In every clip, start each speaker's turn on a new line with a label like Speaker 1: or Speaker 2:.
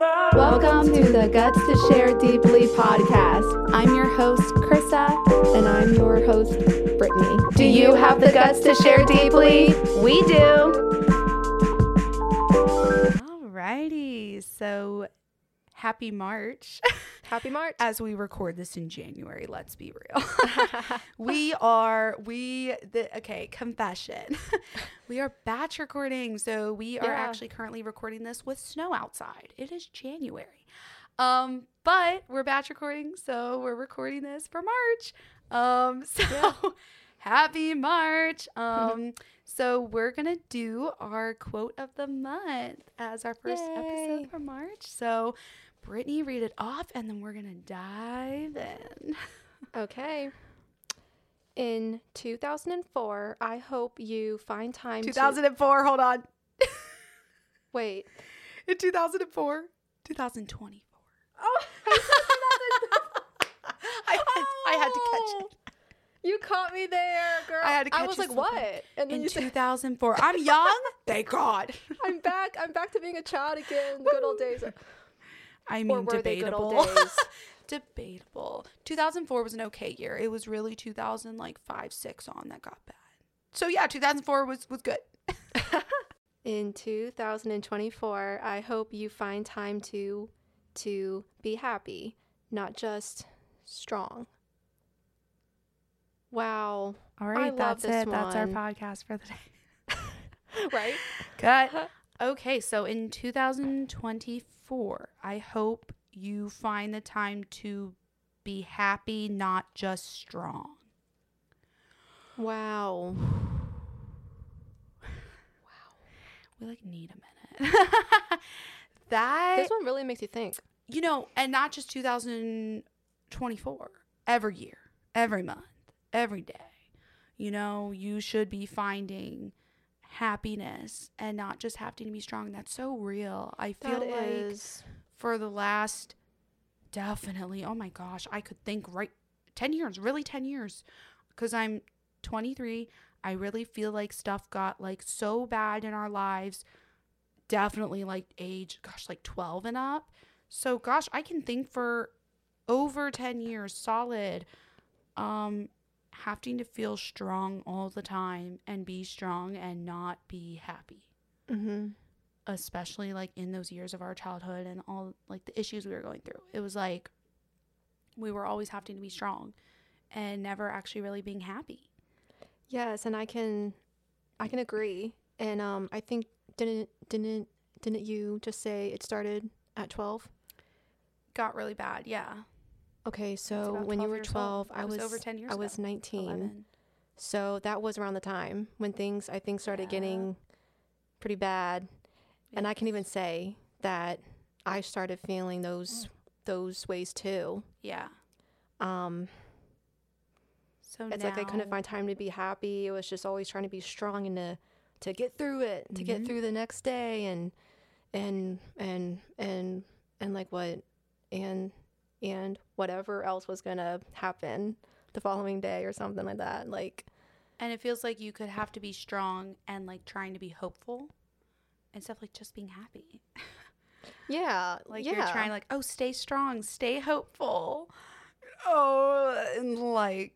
Speaker 1: Welcome to the Guts to Share Deeply podcast. I'm your host, Krista.
Speaker 2: And I'm your host, Brittany.
Speaker 1: Do you have the guts to share deeply? We do.
Speaker 3: Alrighty, so happy March.
Speaker 2: Happy March.
Speaker 3: As we record this in January, let's be real. we are we the okay, confession. we are batch recording, so we are
Speaker 2: Yeah.
Speaker 3: actually currently recording this with snow outside. It is January. Um, but we're batch recording, so we're recording this for March. Um, so happy March. Um, so we're gonna do our quote of the month as our first
Speaker 2: Yay.
Speaker 3: episode for March. So Brittany read it off and then we're gonna dive in.
Speaker 2: Okay. In 2004, I hope you find time to
Speaker 3: 2004, hold on.
Speaker 2: wait.
Speaker 3: In 2004, 2024.
Speaker 2: Oh,
Speaker 3: I had, I had to catch it. Oh.
Speaker 2: You caught me there, girl.
Speaker 3: I had to catch
Speaker 2: I
Speaker 3: was
Speaker 2: like,
Speaker 3: so
Speaker 2: what? And then
Speaker 3: In
Speaker 2: you said,
Speaker 3: 2004. I'm young. Thank God.
Speaker 2: I'm back. I'm back to being a child again. Good old days.
Speaker 3: I
Speaker 2: Or
Speaker 3: mean,
Speaker 2: were they good
Speaker 3: debatable.
Speaker 2: old days?
Speaker 3: debatable. 2004 was an okay year. It was really 2000 like 5 6 on that got bad. So yeah, 2004 was was good.
Speaker 2: In 2024, I hope you find time to to be happy, not just strong. Wow.
Speaker 3: All right,
Speaker 2: I love this
Speaker 3: That's our podcast for the day.
Speaker 2: Right?
Speaker 3: Cut. Okay, so in 2024, I hope you find the time to be happy, not just strong.
Speaker 2: Wow. wow.
Speaker 3: We like need a minute. that
Speaker 2: This one really makes you think.
Speaker 3: you know, and not just 2024, every year, every month, every day. You know, you should be finding happiness and not just having to be strong. That's so real. I feel
Speaker 2: That
Speaker 3: like
Speaker 2: is
Speaker 3: for the last definitely, oh my gosh, I could think right 10 years, really 10 years cuz I'm 23. I really feel like stuff got like so bad in our lives. Definitely like age, gosh, like 12 and up. So gosh, I can think for over 10 years solid um having to feel strong all the time and be strong and not be happy
Speaker 2: mm-hmm.
Speaker 3: especially like in those years of our childhood and all like the issues we were going through. It was like we were always having to be strong and never actually really being happy.
Speaker 2: Yes, and I can I can agree. And um I think didn't didn't didn't you just say it started at 12?
Speaker 3: Got really bad, yeah.
Speaker 2: Okay, so when you were 12. I was
Speaker 3: over 10 years
Speaker 2: I was
Speaker 3: ago.
Speaker 2: 19.
Speaker 3: 11.
Speaker 2: So that was around the time when things I think started
Speaker 3: Yeah.
Speaker 2: getting pretty bad. And I can even say that I started feeling those those ways too.
Speaker 3: Yeah.
Speaker 2: Um
Speaker 3: So
Speaker 2: it's like I couldn't find time to be happy. It was just always trying to be strong and to to get through it, to
Speaker 3: Mhm.
Speaker 2: get through the next day and and and and and like what and and whatever else was going to happen the following day or something like that. Like
Speaker 3: and it feels like you could have to be strong and like trying to be hopeful instead of like just being happy.
Speaker 2: yeah,
Speaker 3: Like
Speaker 2: yeah.
Speaker 3: you're trying like, oh, stay strong, stay hopeful. Oh, and like,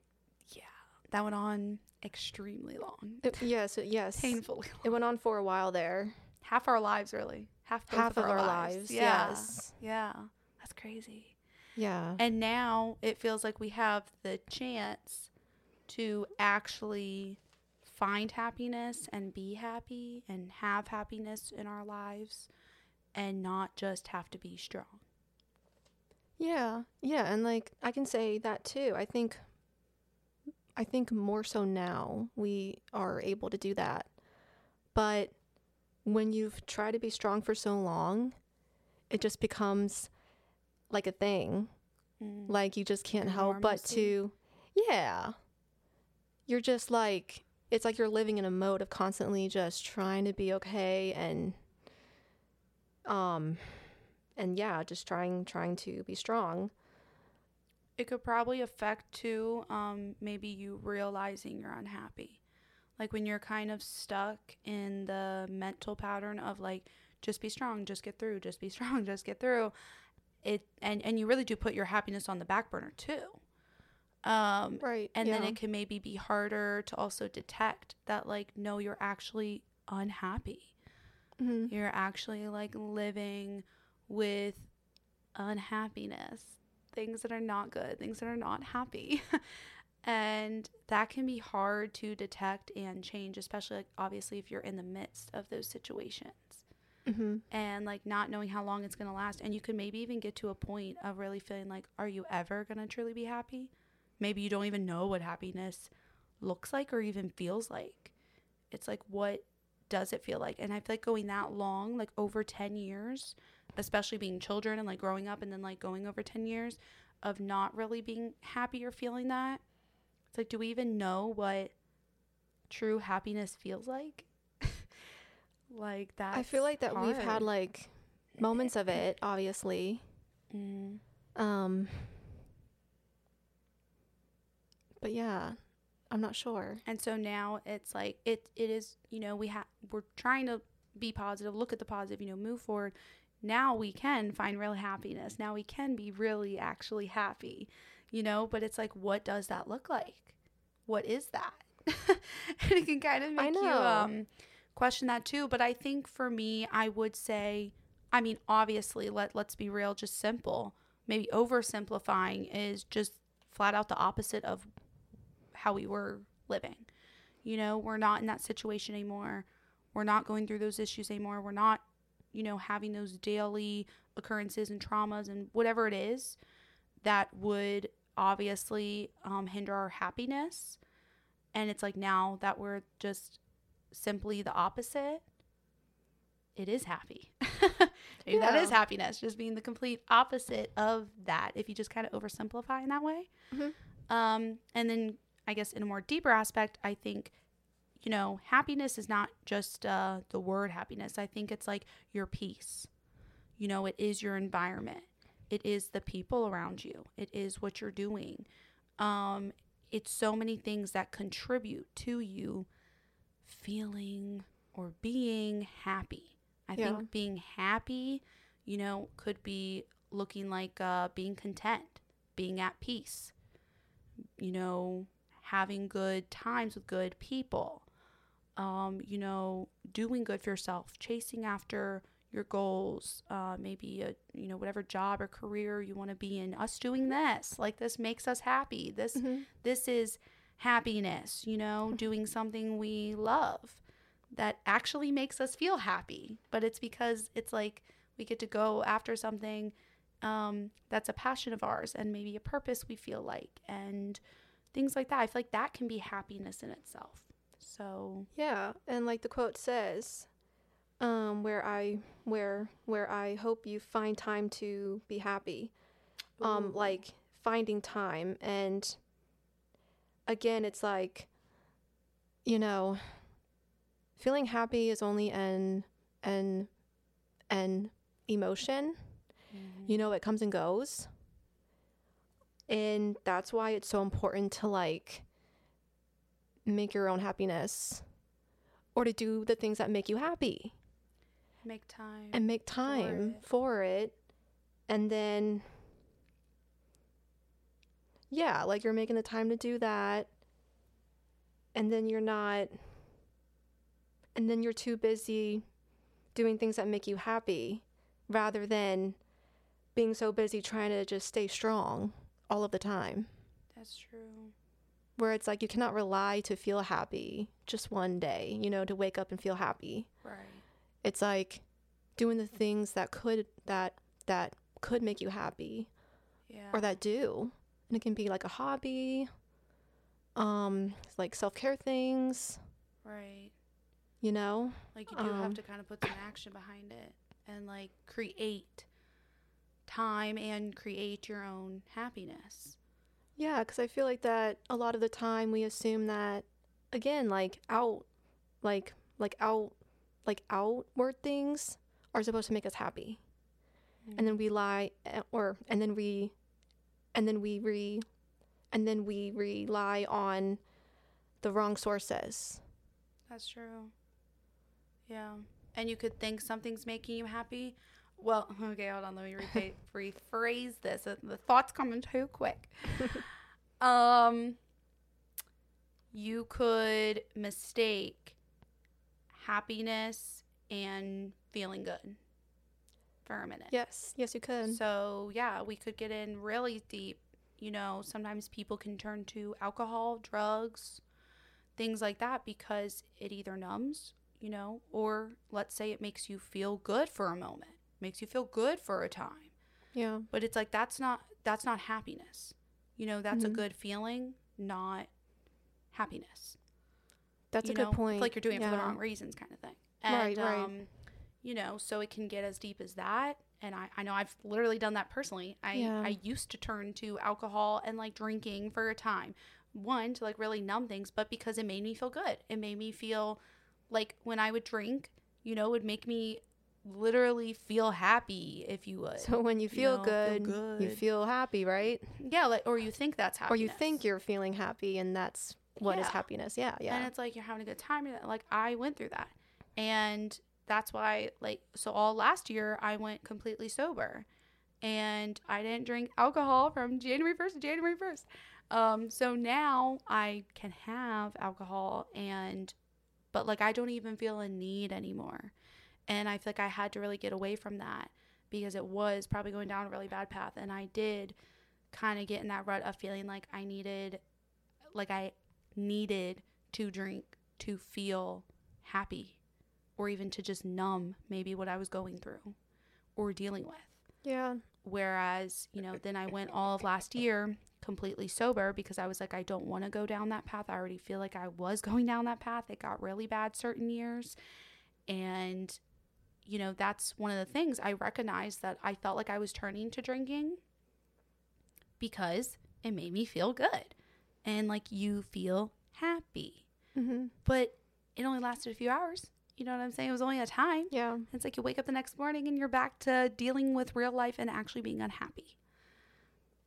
Speaker 3: yeah, that went on extremely long,
Speaker 2: It- yes, yes.
Speaker 3: painfully.
Speaker 2: It went on for a while there.
Speaker 3: Half our lives, really. Half
Speaker 2: Half of our lives,
Speaker 3: Yeah.
Speaker 2: yes.
Speaker 3: Yeah, that's crazy.
Speaker 2: Yeah.
Speaker 3: And now it feels like we have the chance to actually find happiness and be happy and have happiness in our lives and not just have to be strong.
Speaker 2: Yeah, yeah, and like I can say that too. I think I think more so now we are able to do that. But when you've tried to be strong for so long, it just becomes like a thing.
Speaker 3: Mm.
Speaker 2: Like you just can't help but to yeah. You're just like it's like you're living in a mode of constantly just trying to be okay and um and yeah, just trying trying to be strong.
Speaker 3: It could probably affect too, um, maybe you realizing you're unhappy. Like when you're kind of stuck in the mental pattern of like just be strong, just get through, just be strong, just get through. It and and you really do put your happiness on the back burner too. Um
Speaker 2: Right.
Speaker 3: and then it can maybe be harder to also detect that like no you're actually unhappy.
Speaker 2: Mhm.
Speaker 3: You're actually like living with unhappiness, things that are not good, things that are not happy. and that can be hard to detect and change, especially like obviously if you're in the midst of those situations
Speaker 2: Mhm.
Speaker 3: and like not knowing how long it's going to last. And you could maybe even get to a point of really feeling like, are you ever going to truly be happy? Maybe you don't even know what happiness looks like or even feels like. It's like, what does it feel like? And I feel like going that long, like over 10 years, especially being children and like growing up and then like going over 10 years of not really being happy or feeling that. It's like, do we even know what true happiness feels like? Like that.
Speaker 2: I feel like that we've had like moments of it, obviously.
Speaker 3: Mm.
Speaker 2: Um But yeah, I'm not sure.
Speaker 3: And so now it's like it it is, you know, we have we're trying to be positive, look at the positive, you know, move forward. Now we can find real happiness. Now we can be really actually happy, you know, but it's like what does that look like? What is that? and it can kind of make you um question that too, but I think for me I would say I mean, obviously, let let's be real, just simple. Maybe oversimplifying is just flat out the opposite of how we were living. You know, we're not in that situation anymore. We're not going through those issues anymore. We're not, you know, having those daily occurrences and traumas and whatever it is that would obviously um, hinder our happiness. And it's like now that we're just simply the opposite, it is happy. Maybe
Speaker 2: Yeah.
Speaker 3: is happiness, just being the complete opposite of that. If you just kind of oversimplify in that way.
Speaker 2: Mhm.
Speaker 3: Um, and then I guess in a more deeper aspect, I think, you know, happiness is not just uh, the word happiness. I think it's like your peace. You know, it is your environment. It is the people around you. It is what you're doing. Um, it's so many things that contribute to you feeling or being happy. I
Speaker 2: Yeah.
Speaker 3: think being happy, you know, could be looking like uh, being content, being at peace, you know, having good times with good people, um, you know, doing good for yourself, chasing after your goals, uh, maybe a you know whatever job or career you want to be in. Us doing this, like this, makes us happy. This
Speaker 2: Mhm.
Speaker 3: this is happiness. You know, doing something we love that actually makes us feel happy. But it's because it's like we get to go after something um, that's a passion of ours and maybe a purpose we feel like and things like that. I feel like that can be happiness in itself. So
Speaker 2: Yeah, and like the quote says, um, where I where where I hope you find time to be happy. Um, like finding time and again it's like you know feeling happy is only an an an emotion. You mm-hmm. know, it comes and goes. And that's why it's so important to like make your own happiness or to do the things that make you happy
Speaker 3: make time.
Speaker 2: and make time
Speaker 3: it.
Speaker 2: for it. And then, yeah, like you're making the time to do that. And then you're not, and then you're too busy doing things that make you happy rather than being so busy trying to just stay strong all of the time.
Speaker 3: That's true.
Speaker 2: Where it's like you cannot rely to feel happy just one day, you know, to wake up and feel happy
Speaker 3: Right.
Speaker 2: it's like doing the things that could that that could make you happy
Speaker 3: Yeah.
Speaker 2: or that do and it can be like a hobby um like self-care things
Speaker 3: right.
Speaker 2: you know
Speaker 3: Like you do
Speaker 2: Um,
Speaker 3: have to kind of put some action behind it and like create time and create your own happiness.
Speaker 2: yeah because i feel like that a lot of the time we assume that again like out like like out like outward things are supposed to make us happy and then we lie eh, or and then we and then we re and then we rely on the wrong sources
Speaker 3: That's true. Yeah. and you could think something's making you happy. Well, okay, hold on. Let me rephrase, rephrase this. Uh, The thoughts coming too quick. um, you could mistake happiness and feeling good for a minute.
Speaker 2: Yes. Yes, you could.
Speaker 3: So, yeah, we could get in really deep. You know, sometimes people can turn to alcohol, drugs, things like that because it either numbs, you know, or let's say it makes you feel good for a moment, makes you feel good for a time.
Speaker 2: yeah.
Speaker 3: But it's like that's not that's not happiness. You know, that's a
Speaker 2: Mhm.
Speaker 3: good feeling, not happiness
Speaker 2: That's
Speaker 3: you
Speaker 2: a
Speaker 3: know?
Speaker 2: good point.
Speaker 3: It's like you're doing it for the wrong reasons, kind of thing.
Speaker 2: Right, right.
Speaker 3: Um, you know, so it can get as deep as that. And I, I know I've literally done that personally. I,
Speaker 2: Yeah.
Speaker 3: I used to turn to alcohol and like drinking for a time. One, to like really numb things, but because it made me feel good. It made me feel like when I would drink, you know, it would make me literally feel happy, if you would.
Speaker 2: So when you feel,
Speaker 3: know, feel
Speaker 2: good, you feel happy, right?
Speaker 3: yeah, like, or you think that's happiness.
Speaker 2: Or you think you're feeling happy, and that's what is
Speaker 3: Yeah.
Speaker 2: happiness. Yeah, yeah.
Speaker 3: and it's like you're having a good time and like i went through that and that's why like so all last year i went completely sober. And i didn't drink alcohol from january 1st to january 1st um so now i can have alcohol and but like i don't even feel a need anymore. And i feel like i had to really get away from that because it was probably going down a really bad path. And i did kind of get in that rut of feeling like i needed like i needed to drink to feel happy or even to just numb maybe what I was going through or dealing with.
Speaker 2: yeah.
Speaker 3: Whereas, you know, then I went all of last year completely sober because I was like, I don't want to go down that path. I already feel like I was going down that path. It got really bad certain years. And, you know, that's one of the things I recognized that I felt like I was turning to drinking because it made me feel good. And like you feel happy.
Speaker 2: Mm-hmm.
Speaker 3: But it only lasted a few hours. You know what I'm saying? It was only a time.
Speaker 2: Yeah.
Speaker 3: It's like you wake up the next morning and you're back to dealing with real life and actually being unhappy.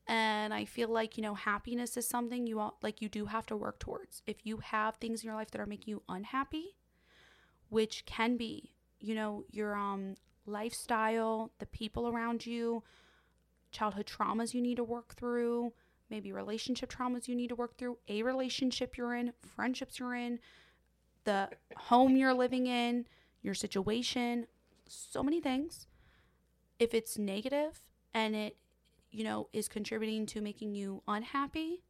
Speaker 3: And I feel like, you know, happiness is something you all, like you do have to work towards. If you have things in your life that are making you unhappy, which can be, you know, your um lifestyle, the people around you, childhood traumas you need to work through, maybe relationship traumas you need to work through, a relationship you're in, friendships you're in, the home you're living in, your situation, so many things. If it's negative and it, you know, is contributing to making you unhappy,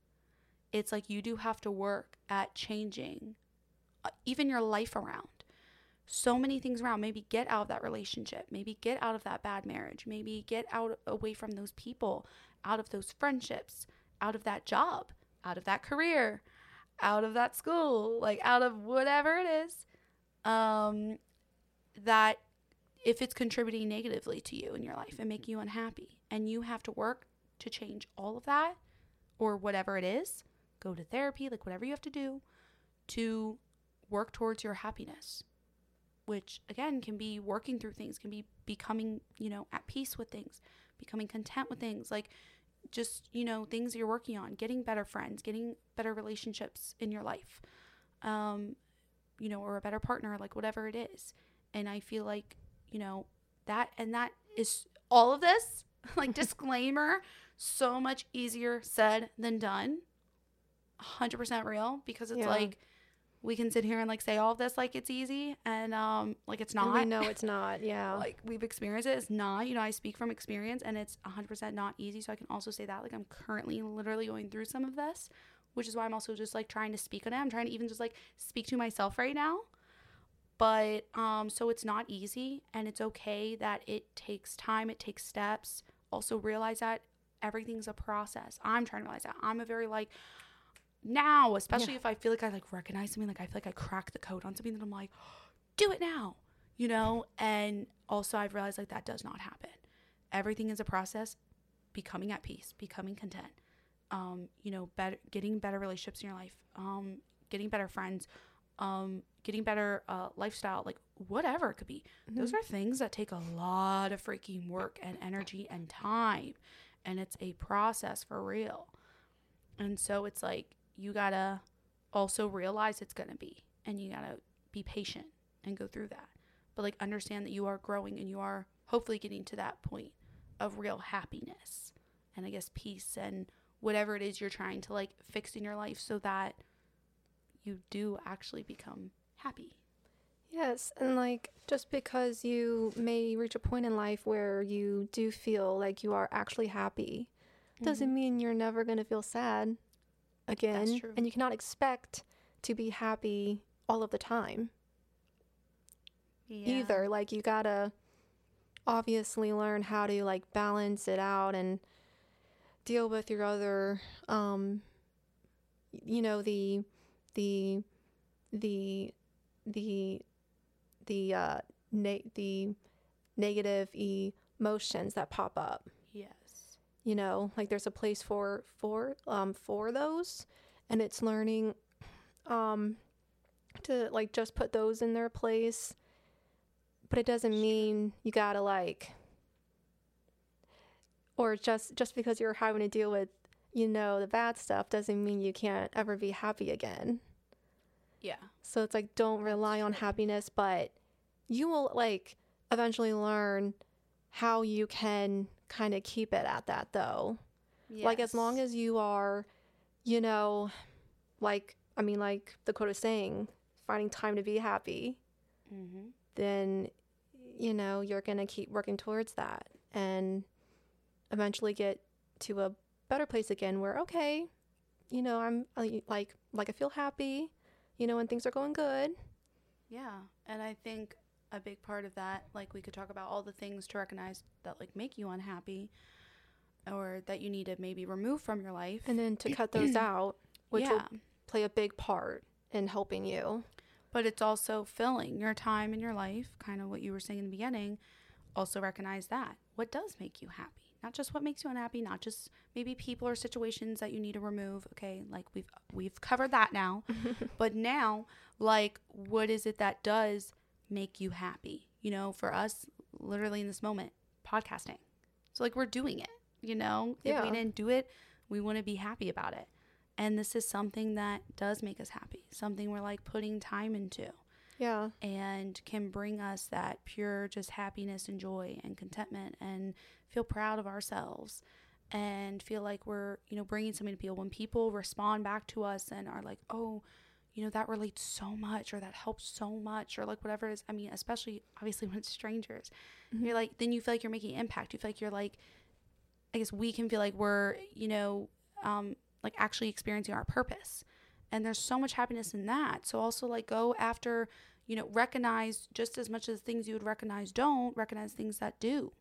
Speaker 3: it's like you do have to work at changing uh, even your life around. So many things around. Maybe get out of that relationship. Maybe get out of that bad marriage. Maybe get out away from those people, out of those friendships, out of that job, out of that career, out of that school, like out of whatever it is. Um, that if it's contributing negatively to you in your life and making you unhappy, and you have to work to change all of that or whatever it is, go to therapy, like whatever you have to do to work towards your happiness, which again can be working through things, can be becoming, you know, at peace with things, becoming content with things, like just, you know, things you're working on, getting better friends, getting better relationships in your life, um, you know, or a better partner, like whatever it is. And I feel like, you know, that and that is all of this, like disclaimer, so much easier said than done. 100% real because it's
Speaker 2: Yeah.
Speaker 3: like we can sit here and like say all of this like it's easy and um like it's not
Speaker 2: And we know it's not. Yeah.
Speaker 3: like we've experienced it. It's not, you know, I speak from experience and it's 100% not easy. So I can also say that. Like I'm currently literally going through some of this, which is why I'm also just like trying to speak on it. I'm trying to even just like speak to myself right now. But um, so it's not easy and it's okay that it takes time, it takes steps. Also realize that everything's a process. I'm trying to realize that. I'm a very like, now, especially if I feel like I like recognize something, like I feel like I cracked the code on something that I'm like, do it now, you know? And also I've realized like that does not happen. Everything is a process, becoming at peace, becoming content, um, you know, better getting better relationships in your life, um, getting better friends, um, getting better uh, lifestyle, like whatever it could be. Those are things that take a lot of freaking work and energy and time. And it's a process for real. And so it's like you gotta also realize it's gonna be, and you gotta be patient and go through that. but like understand that you are growing and you are hopefully getting to that point of real happiness and I guess peace and whatever it is you're trying to like fix in your life so that you do actually become happy.
Speaker 2: Yes, and like just because you may reach a point in life where you do feel like you are actually happy mm-hmm. doesn't mean you're never going to feel sad again. And you cannot expect to be happy all of the time
Speaker 3: Yeah.
Speaker 2: either. Like you got to obviously learn how to like balance it out and deal with your other um you know the the the the the uh ne- the negative emotions that pop up. You know like there's a place for for um for those and it's learning um to like just put those in their place. But it doesn't mean you gotta like or just just because you're having to deal with you know the bad stuff doesn't mean you can't ever be happy again.
Speaker 3: Yeah.
Speaker 2: so it's like don't rely on happiness, but you will like eventually learn how you can kind of keep it at that though. Like as long as you are, you know, like I mean like the quote is saying, finding time to be happy,
Speaker 3: hmm
Speaker 2: then you know, you're going to keep working towards that and eventually get to a better place again where okay, you know, I'm I- like like I feel happy, you know, and things are going good.
Speaker 3: Yeah. And I think a big part of that, like we could talk about all the things to recognize that like make you unhappy or that you need to maybe remove from your life.
Speaker 2: and then to cut those out, which
Speaker 3: yeah.
Speaker 2: will play a big part in helping you.
Speaker 3: but it's also filling your time in your life, kind of what you were saying in the beginning. Also recognize that. What does make you happy? Not just what makes you unhappy, not just maybe people or situations that you need to remove. Okay, like we've we've covered that now. but now, like what is it that does make you happy? You know, for us literally in this moment, podcasting. So like we're doing it, you know? If we didn't do it, we wouldn't be happy about it. And this is something that does make us happy, something we're like putting time into
Speaker 2: Yeah.
Speaker 3: and can bring us that pure just happiness and joy and contentment and feel proud of ourselves and feel like we're, you know, bringing something to people. When people respond back to us and are like, oh, you know, that relates so much or that helps so much or like whatever it is. I mean, especially obviously when it's strangers, you're like, then you feel like you're making impact. You feel like you're like, I guess we can feel like we're, you know, um, like actually experiencing our purpose. And there's so much happiness in that. So also like go after, you know, recognize just as much as things you would recognize don't, recognize things that do.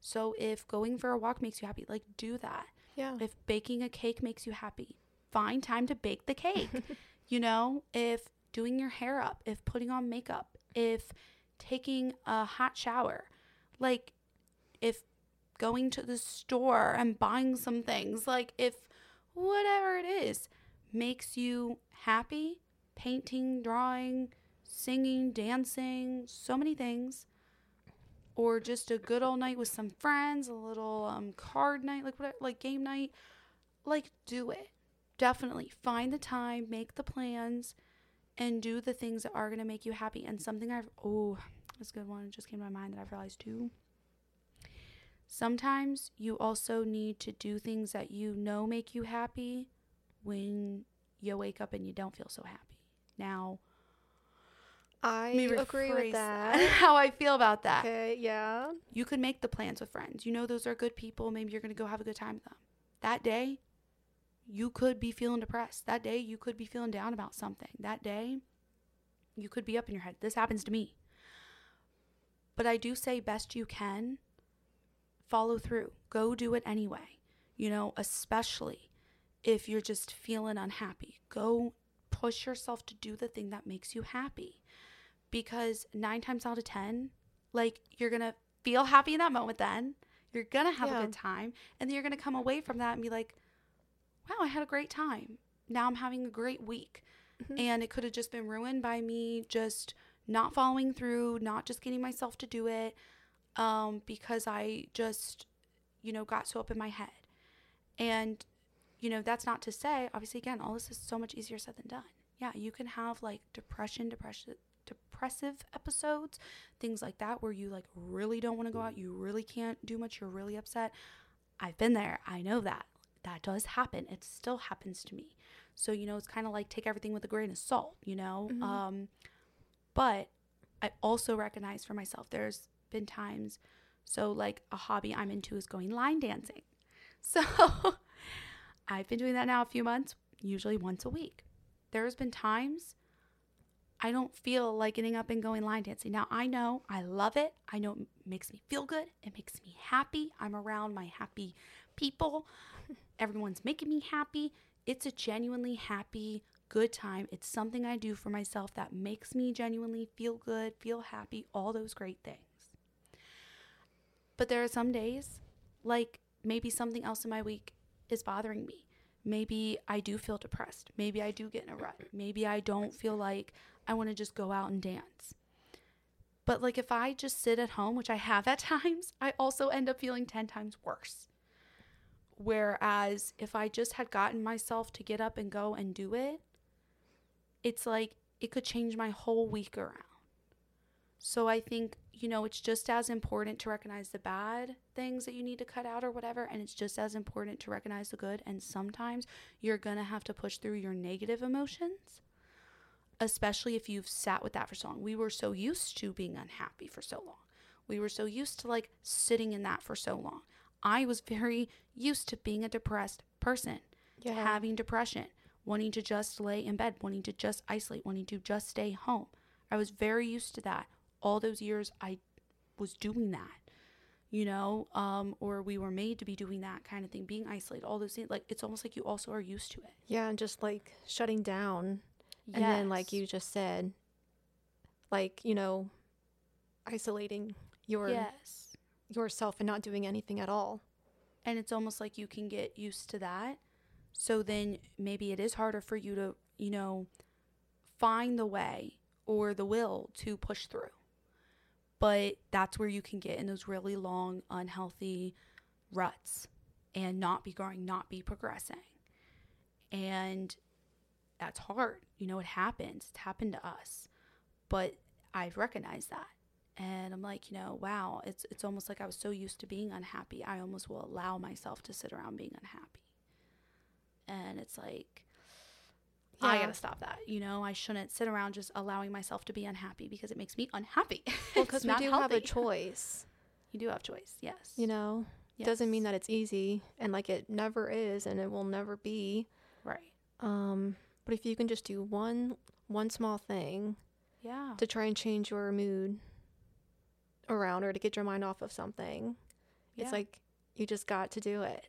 Speaker 3: So if going for a walk makes you happy, like do that.
Speaker 2: Yeah.
Speaker 3: If baking a cake makes you happy, find time to bake the cake. you know, if doing your hair up, if putting on makeup, if taking a hot shower, like if going to the store and buying some things, like if whatever it is makes you happy, painting, drawing, singing, dancing, so many things. Or just a good old night with some friends, a little um, card night, like what, like game night, like do it. Definitely find the time, make the plans, and do the things that are gonna make you happy. And something I've oh, that's a good one. It just came to my mind that I've realized too. Sometimes you also need to do things that you know make you happy when you wake up and you don't feel so happy. Now,
Speaker 2: I agree with that.
Speaker 3: How I feel about that.
Speaker 2: okay. Yeah.
Speaker 3: You could make the plans with friends. You know those are good people. Maybe you're going to go have a good time with them. That day, you could be feeling depressed. That day, you could be feeling down about something. That day, you could be up in your head. This happens to me. But I do say best you can follow through. Go do it anyway. You know, especially if you're just feeling unhappy. Go push yourself to do the thing that makes you happy. Because 9 times out of 10, like you're going to feel happy in that moment then. You're going to have
Speaker 2: Yeah.
Speaker 3: a good time and then you're going to come away from that and be like, "Wow, I had a great time. Now I'm having a great week."
Speaker 2: Mhm.
Speaker 3: And it could have just been ruined by me just not following through, not just getting myself to do it um, because I just, you know, got so up in my head. And, you know, that's not to say, obviously, again, all this is so much easier said than done. Yeah, you can have like depression, depression, depressive episodes, things like that, where you like really don't want to go out, you really can't do much, you're really upset. I've been there. I know that. That does happen. It still happens to me. So, you know, it's kind of like take everything with a grain of salt, you know?
Speaker 2: Mhm.
Speaker 3: Um, but I also recognize for myself, there's been times, so like a hobby I'm into is going line dancing. So I've been doing that now a few months, usually once a week. There's been times I don't feel like getting up and going line dancing. Now I know I love it. I know it makes me feel good. It makes me happy. I'm around my happy people. Everyone's making me happy. It's a genuinely happy, good time. It's something I do for myself that makes me genuinely feel good, feel happy, all those great things. But there are some days, like maybe something else in my week is bothering me. Maybe I do feel depressed. Maybe I do get in a rut. Maybe I don't feel like I want to just go out and dance. But like if I just sit at home, which I have at times, I also end up feeling 10 times worse. Whereas if I just had gotten myself to get up and go and do it, it's like it could change my whole week around. So I think, you know, it's just as important to recognize the bad things that you need to cut out or whatever. And it's just as important to recognize the good. And sometimes you're going to have to push through your negative emotions, especially if you've sat with that for so long. We were so used to being unhappy for so long. We were so used to like sitting in that for so long. I was very used to being a depressed person,
Speaker 2: Yeah.
Speaker 3: having depression, wanting to just lay in bed, wanting to just isolate, wanting to just stay home. I was very used to that. All those years I was doing that, you know, um, or we were made to be doing that kind of thing, being isolated, all those things. Like it's almost like you also are used to it.
Speaker 2: Yeah, and just like shutting down. And then, like you just said, like, you know, isolating your
Speaker 3: yes.
Speaker 2: Yourself and not doing anything at all.
Speaker 3: and it's almost like you can get used to that. So then maybe it is harder for you to you know find the way or the will to push through. But that's where you can get in those really long unhealthy ruts and not be growing not be progressing. And that's hard. You know it happens. It's happened to us. But i've recognized that and i'm like you know wow it's it's almost like i was so used to being unhappy i almost will allow myself to sit around being unhappy. And it's like i gotta stop that you know? I shouldn't sit around just allowing myself to be unhappy because it makes me unhappy.
Speaker 2: Well, because we do have a choice,
Speaker 3: you do have choice yes.
Speaker 2: You know. It doesn't mean that it's easy, and like it never is, and it will never be.
Speaker 3: right.
Speaker 2: Um, but if you can just do one one small thing
Speaker 3: yeah.
Speaker 2: to try and change your mood around, or to get your mind off of something,
Speaker 3: Yeah.
Speaker 2: it's like you just got to do it.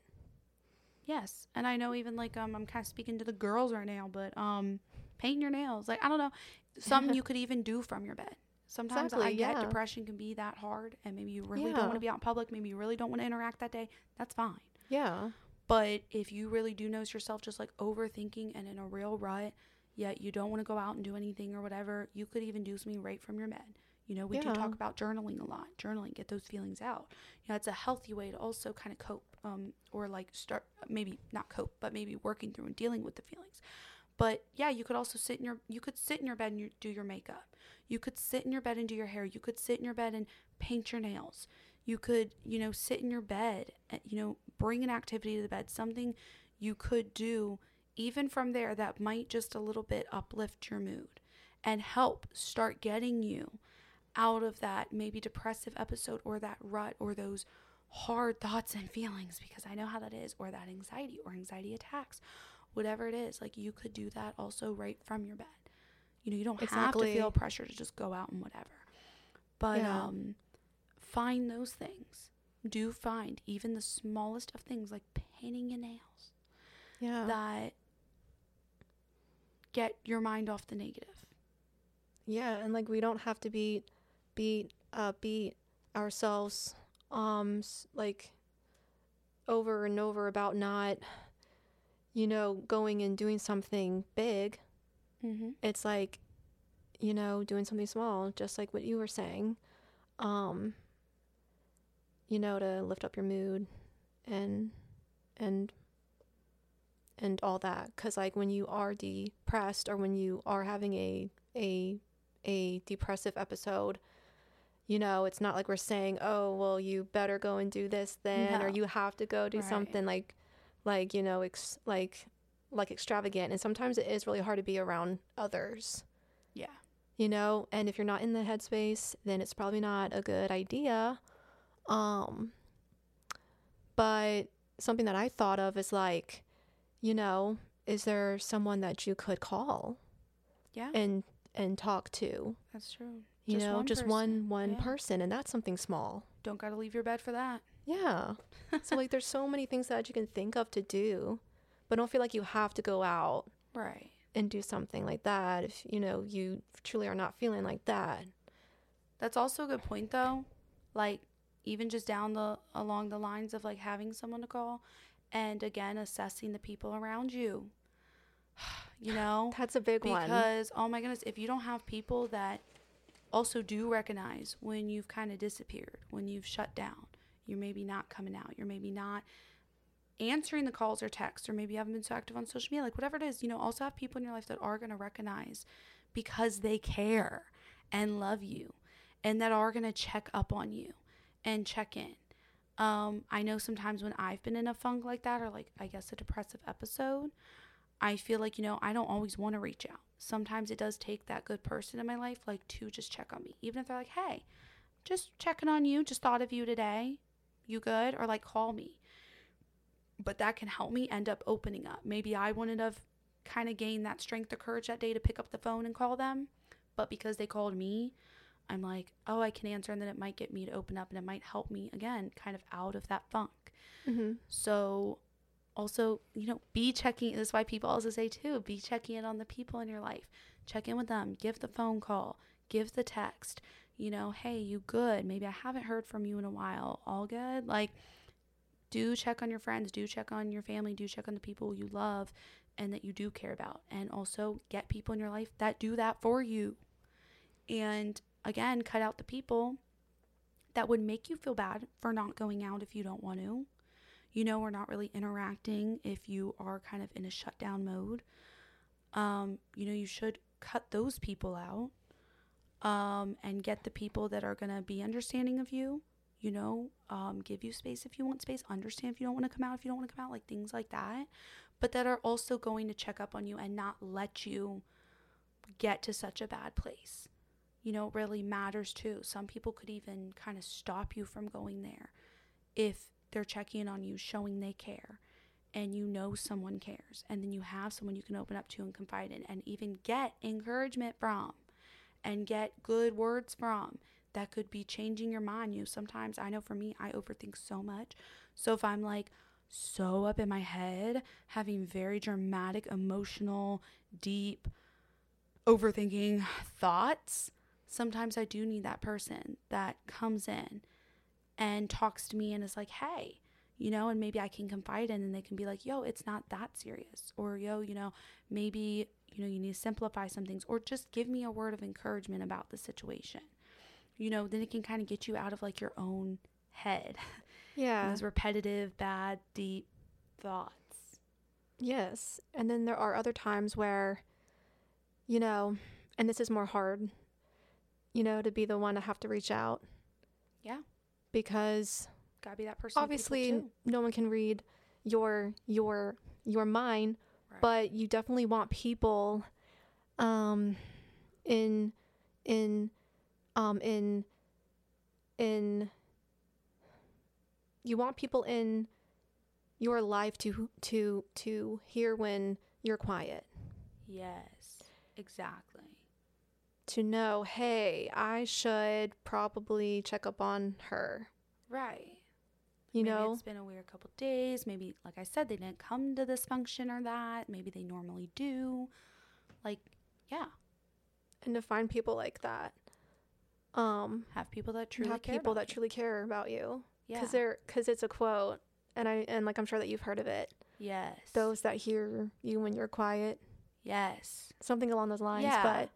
Speaker 3: Yes, and I know even like um I'm kind of speaking to the girls right now, but um painting your nails, like I don't know, something you could even do from your bed. Sometimes I get
Speaker 2: yeah.
Speaker 3: depression can be that hard, and maybe you really don't want to be out in public, maybe you really don't want to interact that day. That's fine.
Speaker 2: Yeah.
Speaker 3: But if you really do notice yourself just like overthinking and in a real rut, yet you don't want to go out and do anything or whatever, you could even do something right from your bed. You know, we do talk about journaling a lot. Journaling, get those feelings out. You know, it's a healthy way to also kind of cope, um, or like start maybe not cope, but maybe working through and dealing with the feelings. But yeah, you could also sit in your you could sit in your bed and you, do your makeup. You could sit in your bed and do your hair. You could sit in your bed and paint your nails. You could, you know, sit in your bed, and, you know, bring an activity to the bed, something you could do even from there that might just a little bit uplift your mood and help start getting you out of that maybe depressive episode or that rut or those hard thoughts and feelings because I know how that is or that anxiety or anxiety attacks whatever it is like you could do that also right from your bed. You know you don't have to feel pressure to just go out and whatever. But
Speaker 2: Yeah.
Speaker 3: um find those things. Do find even the smallest of things like painting your nails
Speaker 2: Yeah.
Speaker 3: that get your mind off the negative.
Speaker 2: Yeah, and like we don't have to beat beat uh beat ourselves um like over and over about not you know going and doing something big.
Speaker 3: mm-hmm.
Speaker 2: It's like you know doing something small just like what you were saying. Um you know to lift up your mood and and and all that cuz like when you are depressed or when you are having a a a depressive episode, you know, it's not like we're saying, "Oh, well, you better go and do this then or you have to go do
Speaker 3: Right.
Speaker 2: something like like, you know, ex- like like extravagant." And sometimes it is really hard to be around others,
Speaker 3: Yeah.
Speaker 2: you know, and if you're not in the headspace, then it's probably not a good idea. Um but something that I thought of is like, you know, is there someone that you could call
Speaker 3: Yeah.
Speaker 2: and and talk to?
Speaker 3: That's true.
Speaker 2: You
Speaker 3: Just
Speaker 2: know,
Speaker 3: one
Speaker 2: just
Speaker 3: person.
Speaker 2: one one
Speaker 3: Yeah.
Speaker 2: person, and that's something small.
Speaker 3: Don't got to leave your bed for that.
Speaker 2: Yeah. so like, there's so many things that you can think of to do, but don't feel like you have to go out
Speaker 3: Right.
Speaker 2: and do something like that if you know you truly are not feeling like that.
Speaker 3: That's also a good point though. Like even just down the along the lines of like having someone to call and again assessing the people around you. You know?
Speaker 2: That's a big one.
Speaker 3: because oh my goodness, if you don't have people that also do recognize when you've kind of disappeared, when you've shut down, you're maybe not coming out, you're maybe not answering the calls or texts, or maybe you haven't been so active on social media, like whatever it is, you know, also have people in your life that are going to recognize because they care and love you and that are going to check up on you and check in. Um, I know sometimes when I've been in a funk like that, or like I guess a depressive episode, I feel like, you know, I don't always want to reach out. Sometimes it does take that good person in my life, like to just check on me. Even if they're like, hey, just checking on you, just thought of you today. You good? Or like call me. But that can help me end up opening up. Maybe I wouldn't have kind of gained that strength or courage that day to pick up the phone and call them. But because they called me, I'm like, oh, I can answer. And then it might get me to open up and it might help me again, kind of out of that funk.
Speaker 2: hmm
Speaker 3: So also, you know, be checking this is why people also say too, be checking in on the people in your life. Check in with them, give the phone call, give the text, you know, hey, you good? Maybe I haven't heard from you in a while. All good? Like do check on your friends, do check on your family, do check on the people you love and that you do care about. And also get people in your life that do that for you. And again, cut out the people that would make you feel bad for not going out if you don't want to you know we're not really interacting if you are kind of in a shutdown mode um, you know you should cut those people out um, and get the people that are going to be understanding of you you know um, give you space if you want space understand if you don't want to come out if you don't want to come out like things like that but that are also going to check up on you and not let you get to such a bad place. You know it really matters too. Some people could even kind of stop you from going there if they're checking in on you, showing they care, and you know someone cares, and then you have someone you can open up to and confide in, and even get encouragement from, and get good words from that could be changing your mind. You sometimes I know for me, I overthink so much. So if I'm like so up in my head, having very dramatic, emotional, deep, overthinking thoughts, sometimes I do need that person that comes in and talks to me and is like, hey, you know, and maybe I can confide in and they can be like, yo, it's not that serious. Or, yo, you know, maybe, you know, you need to simplify some things or just give me a word of encouragement about the situation. You know, then it can kind of get you out of like your own head.
Speaker 2: Yeah.
Speaker 3: Those repetitive, bad, deep thoughts.
Speaker 2: Yes. And then there are other times where, you know, and this is more hard, you know, to be the one to have to reach out
Speaker 3: Yeah.
Speaker 2: Because
Speaker 3: Gotta be that person.
Speaker 2: obviously no one can read your your your mind,
Speaker 3: Right.
Speaker 2: but you definitely want people um in in um in in you want people in your life to to to hear when you're quiet
Speaker 3: Yes, exactly.
Speaker 2: To know hey i should probably check up on her.
Speaker 3: Right.
Speaker 2: you
Speaker 3: maybe
Speaker 2: know?
Speaker 3: it's been a weird couple days. Maybe like i said they didn't come to this function or that. Maybe they normally do. Like yeah.
Speaker 2: And to find people like that um
Speaker 3: have people that truly
Speaker 2: have
Speaker 3: care
Speaker 2: people that
Speaker 3: you.
Speaker 2: truly care about you.
Speaker 3: Yeah.
Speaker 2: Because they're because it's a quote and i and like i'm sure that you've heard of it.
Speaker 3: Yes.
Speaker 2: Those that hear you when you're quiet.
Speaker 3: Yes.
Speaker 2: Something along those lines
Speaker 3: Yeah.
Speaker 2: but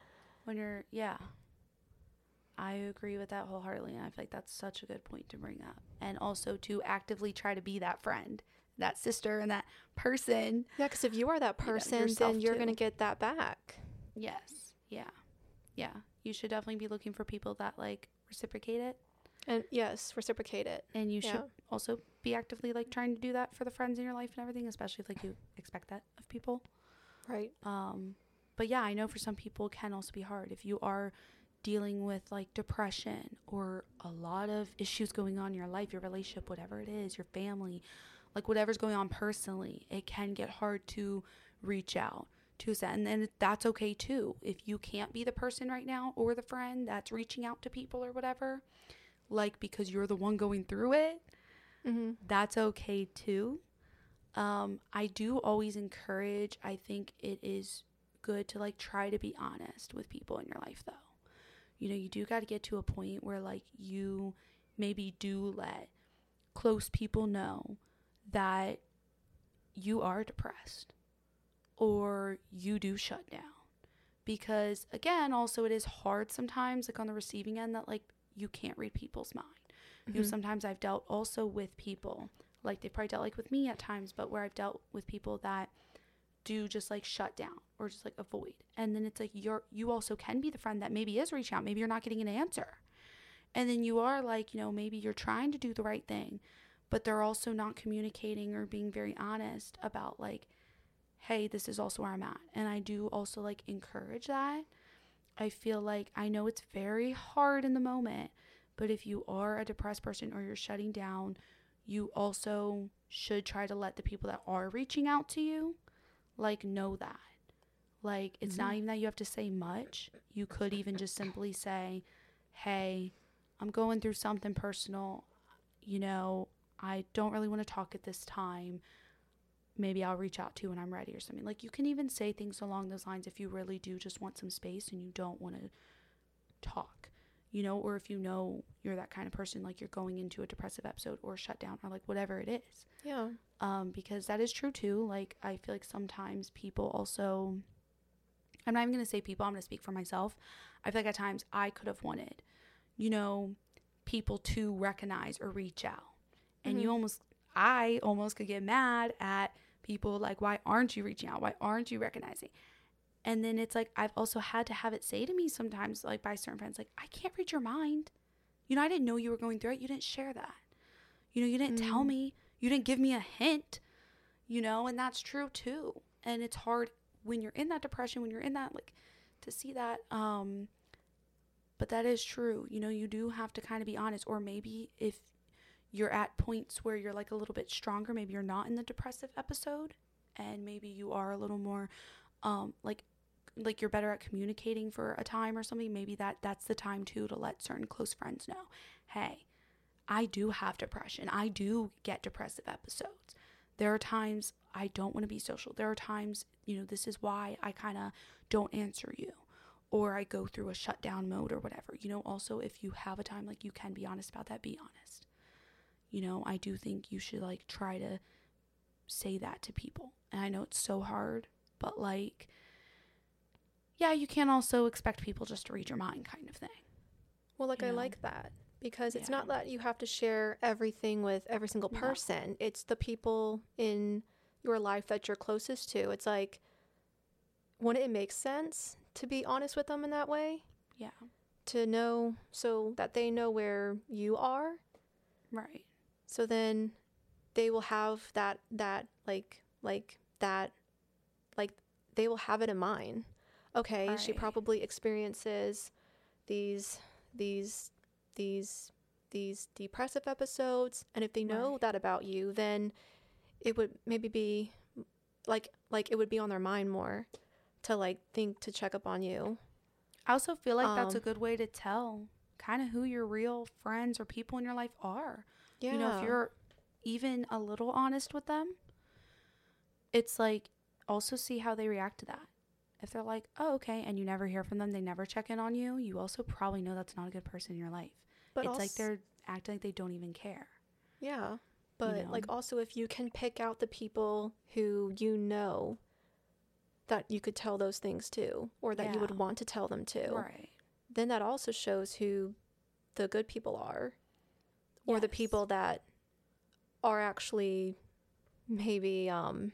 Speaker 3: when you're yeah i agree with that wholeheartedly and i feel like that's such a good point to bring up and also to actively try to be that friend that sister and that person
Speaker 2: yeah because if you are that
Speaker 3: You know,
Speaker 2: person
Speaker 3: yourself
Speaker 2: then you're
Speaker 3: too.
Speaker 2: gonna get that back
Speaker 3: yes yeah yeah You should definitely be looking for people that like reciprocate it.
Speaker 2: And yes, reciprocate it.
Speaker 3: And you should also be actively like trying to do that for the friends in your life and everything, especially if like you expect that of people.
Speaker 2: Right.
Speaker 3: Um, but yeah, I know for some people it can also be hard if you are dealing with like depression or a lot of issues going on in your life, your relationship, whatever it is, your family, like whatever's going on personally, it can get hard to reach out to us. And then that's okay too. If you can't be the person right now or the friend that's reaching out to people or whatever, like because you're the one going through it,
Speaker 2: Mm-hmm.
Speaker 3: that's okay too. Um, I do always encourage, I think it is good to like try to be honest with people in your life though. You know, you do got to get to a point where like you maybe do let close people know that you are depressed or you do shut down. Because again, also it is hard sometimes like on the receiving end that like you can't read people's mind you know
Speaker 2: Mhm.
Speaker 3: sometimes i've dealt also with people like they've probably dealt like with me at times but where i've dealt with people that do just like shut down or just like avoid. And then it's like you're you also can be the friend that maybe is reaching out. Maybe you're not getting an answer. And then you are like you know maybe you're trying to do the right thing but they're also not communicating or being very honest about like hey this is also where i'm at. And i do also like encourage that. I feel like i know it's very hard in the moment but if you are a depressed person or you're shutting down, you also should try to let the people that are reaching out to you like know that. Like it's not mm-hmm. even that you have to say much. You could even just simply say, "Hey, I'm going through something personal. You know, I don't really want to talk at this time. Maybe I'll reach out to you when I'm ready or something." Like you can even say things along those lines if you really do just want some space and you don't want to talk you know, or if you know you're that kind of person, like you're going into a depressive episode or shut down or like whatever it is.
Speaker 2: Yeah.
Speaker 3: Um, because that is true too. Like, I feel like sometimes people also, I'm not even to say people, I'm to speak for myself. I feel like at times I could have wanted, you know, people to recognize or reach out. And you
Speaker 2: Mhm.
Speaker 3: almost, I almost could get mad at people like, why aren't you reaching out? Why aren't you recognizing? And then it's like I've also had to have it say to me sometimes, like by certain friends, like, I can't read your mind. You know, I didn't know you were going through it. You didn't share that. You know, you didn't tell
Speaker 2: Mm.
Speaker 3: me. You didn't give me a hint. You know, and that's true too. And it's hard when you're in that depression, when you're in that like to see that. Um but that is true. You know, you do have to kind of be honest. Or maybe if you're at points where you're like a little bit stronger, maybe you're not in the depressive episode and maybe you are a little more um like like you're better at communicating for a time or something maybe that that's the time too to let certain close friends know hey i do have depression. I do get depressive episodes. There are times i don't want to be social. There are times you know this is why i kind of don't answer you or i go through a shutdown mode or whatever. You know also if you have a time like you can be honest about that be honest. You know i do think you should like try to say that to people. And i know it's so hard but like yeah you can't also expect people just to read your mind kind of thing
Speaker 2: Well, like
Speaker 3: you
Speaker 2: I
Speaker 3: know?
Speaker 2: like that because it's
Speaker 3: Yeah.
Speaker 2: not that you have to share everything with every single
Speaker 3: No.
Speaker 2: person. It's the people in your life that you're closest to. It's like wouldn't it make sense to be honest with them in that way?
Speaker 3: yeah
Speaker 2: To know so that they know where you are.
Speaker 3: right
Speaker 2: So then they will have that that like like that like they will have it in mind. Okay, she probably experiences these these these these depressive episodes and if they know
Speaker 3: Right.
Speaker 2: that about you then it would maybe be like like it would be on their mind more to like think to check up on you.
Speaker 3: I also feel like that's a
Speaker 2: Um,
Speaker 3: good way to tell kind of who your real friends or people in your life are.
Speaker 2: Yeah.
Speaker 3: You know, if you're even a little honest with them, it's like also see how they react to that. If they're like, oh, okay, and you never hear from them, they never check in on you, you also probably know that's not a good person in your life.
Speaker 2: but
Speaker 3: it's like they're acting like they don't even care.
Speaker 2: Yeah. But like
Speaker 3: know?
Speaker 2: also if you can pick out the people who you know that you could tell those things to or that you would want to tell them to,
Speaker 3: Right.
Speaker 2: then that also shows who the good people are or the people that are actually maybe um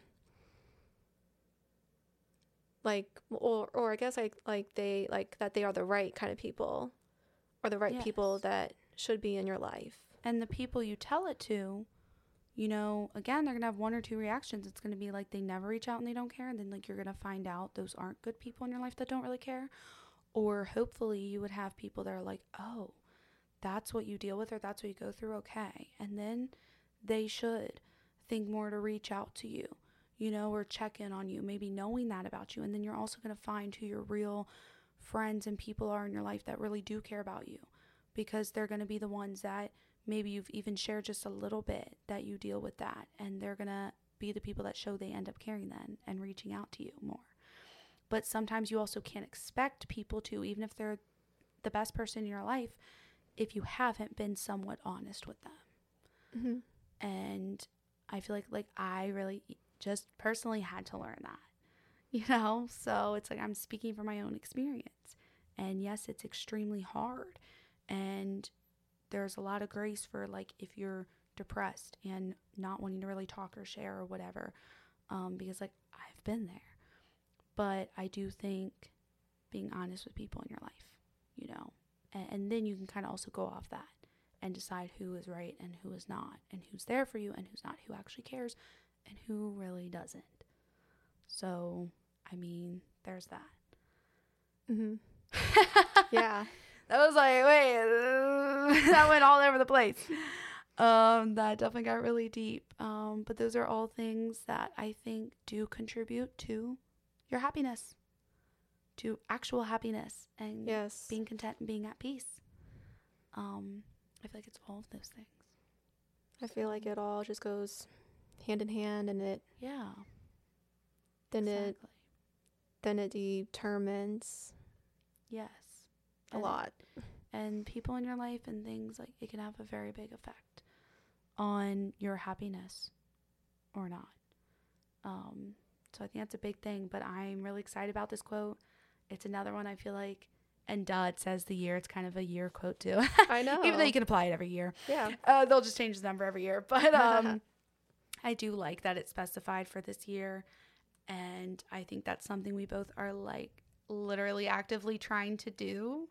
Speaker 2: like or or I guess like like they like that they are the right kind of people or the right people that should be in your life.
Speaker 3: and the people you tell it to, you know, again, they're gonna have one or two reactions. It's gonna be like they never reach out and they don't care, and then like you're gonna find out those aren't good people in your life that don't really care, or hopefully you would have people that are like, oh, that's what you deal with or that's what you go through, okay, and then they should think more to reach out to you, you know, or check in on you, maybe knowing that about you, and then you're also gonna find who your real friends and people are in your life that really do care about you because they're going to be the ones that maybe you've even shared just a little bit that you deal with that. And they're going to be the people that show they end up caring then and reaching out to you more. But sometimes you also can't expect people to even if they're the best person in your life if you haven't been somewhat honest with them.
Speaker 2: Mm-hmm.
Speaker 3: and i feel like like i really just personally had to learn that you know? So it's like i'm speaking from my own experience. And yes it's extremely hard. And there's a lot of grace for like if you're depressed and not wanting to really talk or share or whatever um, because like i've been there. But i do think being honest with people in your life you know? And, and then you can kind of also go off that and decide who is right and who is not and who's there for you and who's not who actually cares and who really doesn't so i mean there's that
Speaker 2: Mm-hmm. Yeah.
Speaker 3: that was like wait that went all over the place um that definitely got really deep um but those are all things that i think do contribute to your happiness to actual happiness and
Speaker 2: Yes.
Speaker 3: being content and being at peace um i feel like it's all of those things
Speaker 2: I feel like it all just goes hand in hand and it
Speaker 3: yeah.
Speaker 2: Then it then it determines
Speaker 3: yes.
Speaker 2: a
Speaker 3: And-
Speaker 2: lot.
Speaker 3: and people in your life and things like it can have a very big effect on your happiness or not. Um so i think that's a big thing but i'm really excited about this quote. It's another one i feel like and duh it says the year it's kind of a year quote too.
Speaker 2: I know.
Speaker 3: even though you can apply it every year.
Speaker 2: Yeah.
Speaker 3: uh, they'll just change the number every year but um i do like that it's specified for this year and i think that's something we both are like literally actively trying to do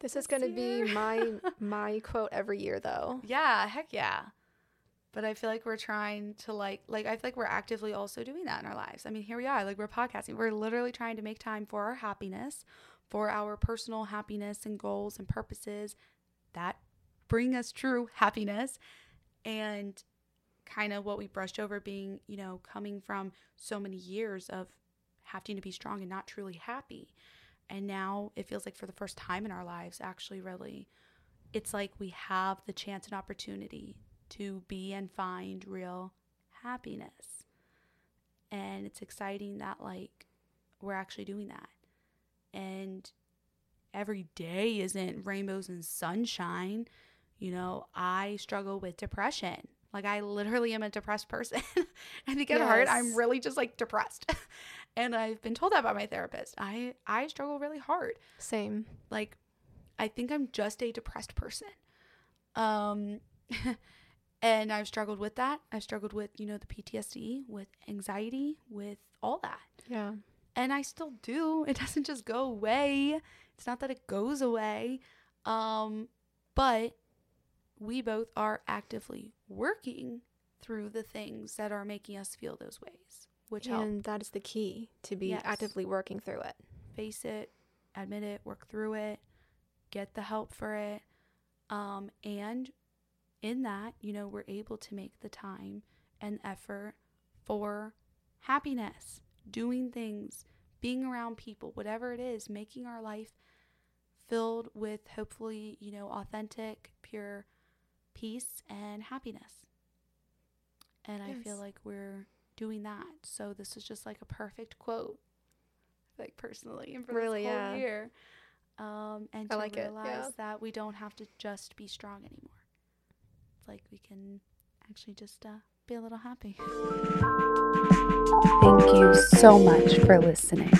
Speaker 2: This is going to be my my quote every year though.
Speaker 3: Yeah, heck yeah. But I feel like we're trying to like like I feel like we're actively also doing that in our lives. I mean, here we are, like we're podcasting. We're literally trying to make time for our happiness, for our personal happiness and goals and purposes that bring us true happiness and kind of what we brushed over being, you know, coming from so many years of having to be strong and not truly happy. And now it feels like for the first time in our lives actually really it's like we have the chance and opportunity to be and find real happiness. And it's exciting that like we're actually doing that. And every day isn't rainbows and sunshine. You know, I struggle with depression. Like I literally am a depressed person. and to get hurt, I'm really just like depressed. and I've been told that by my therapist. I I struggle really hard
Speaker 2: Same.
Speaker 3: like I think I'm just a depressed person. Um and I've struggled with that. I've struggled with, you know, the PTSD, with anxiety, with all that.
Speaker 2: Yeah.
Speaker 3: And I still do. It doesn't just go away. It's not that it goes away. Um but we both are actively working through the things that are making us feel those ways, which help
Speaker 2: and that is the key to be
Speaker 3: Yes.
Speaker 2: actively working through it.
Speaker 3: face it, admit it, work through it, get the help for it. Um, and in that, you know, we're able to make the time and effort for happiness, doing things, being around people, whatever it is, making our life filled with hopefully, you know, authentic, pure peace and happiness. And I feel like we're doing that. So this is just like a perfect quote like personally and for
Speaker 2: Really,
Speaker 3: this whole
Speaker 2: yeah.
Speaker 3: year. Um, and
Speaker 2: I
Speaker 3: to
Speaker 2: like it,
Speaker 3: realize
Speaker 2: yeah.
Speaker 3: that we don't have to just be strong anymore. It's like we can actually just uh, be a little happy.
Speaker 1: Thank you so much for listening.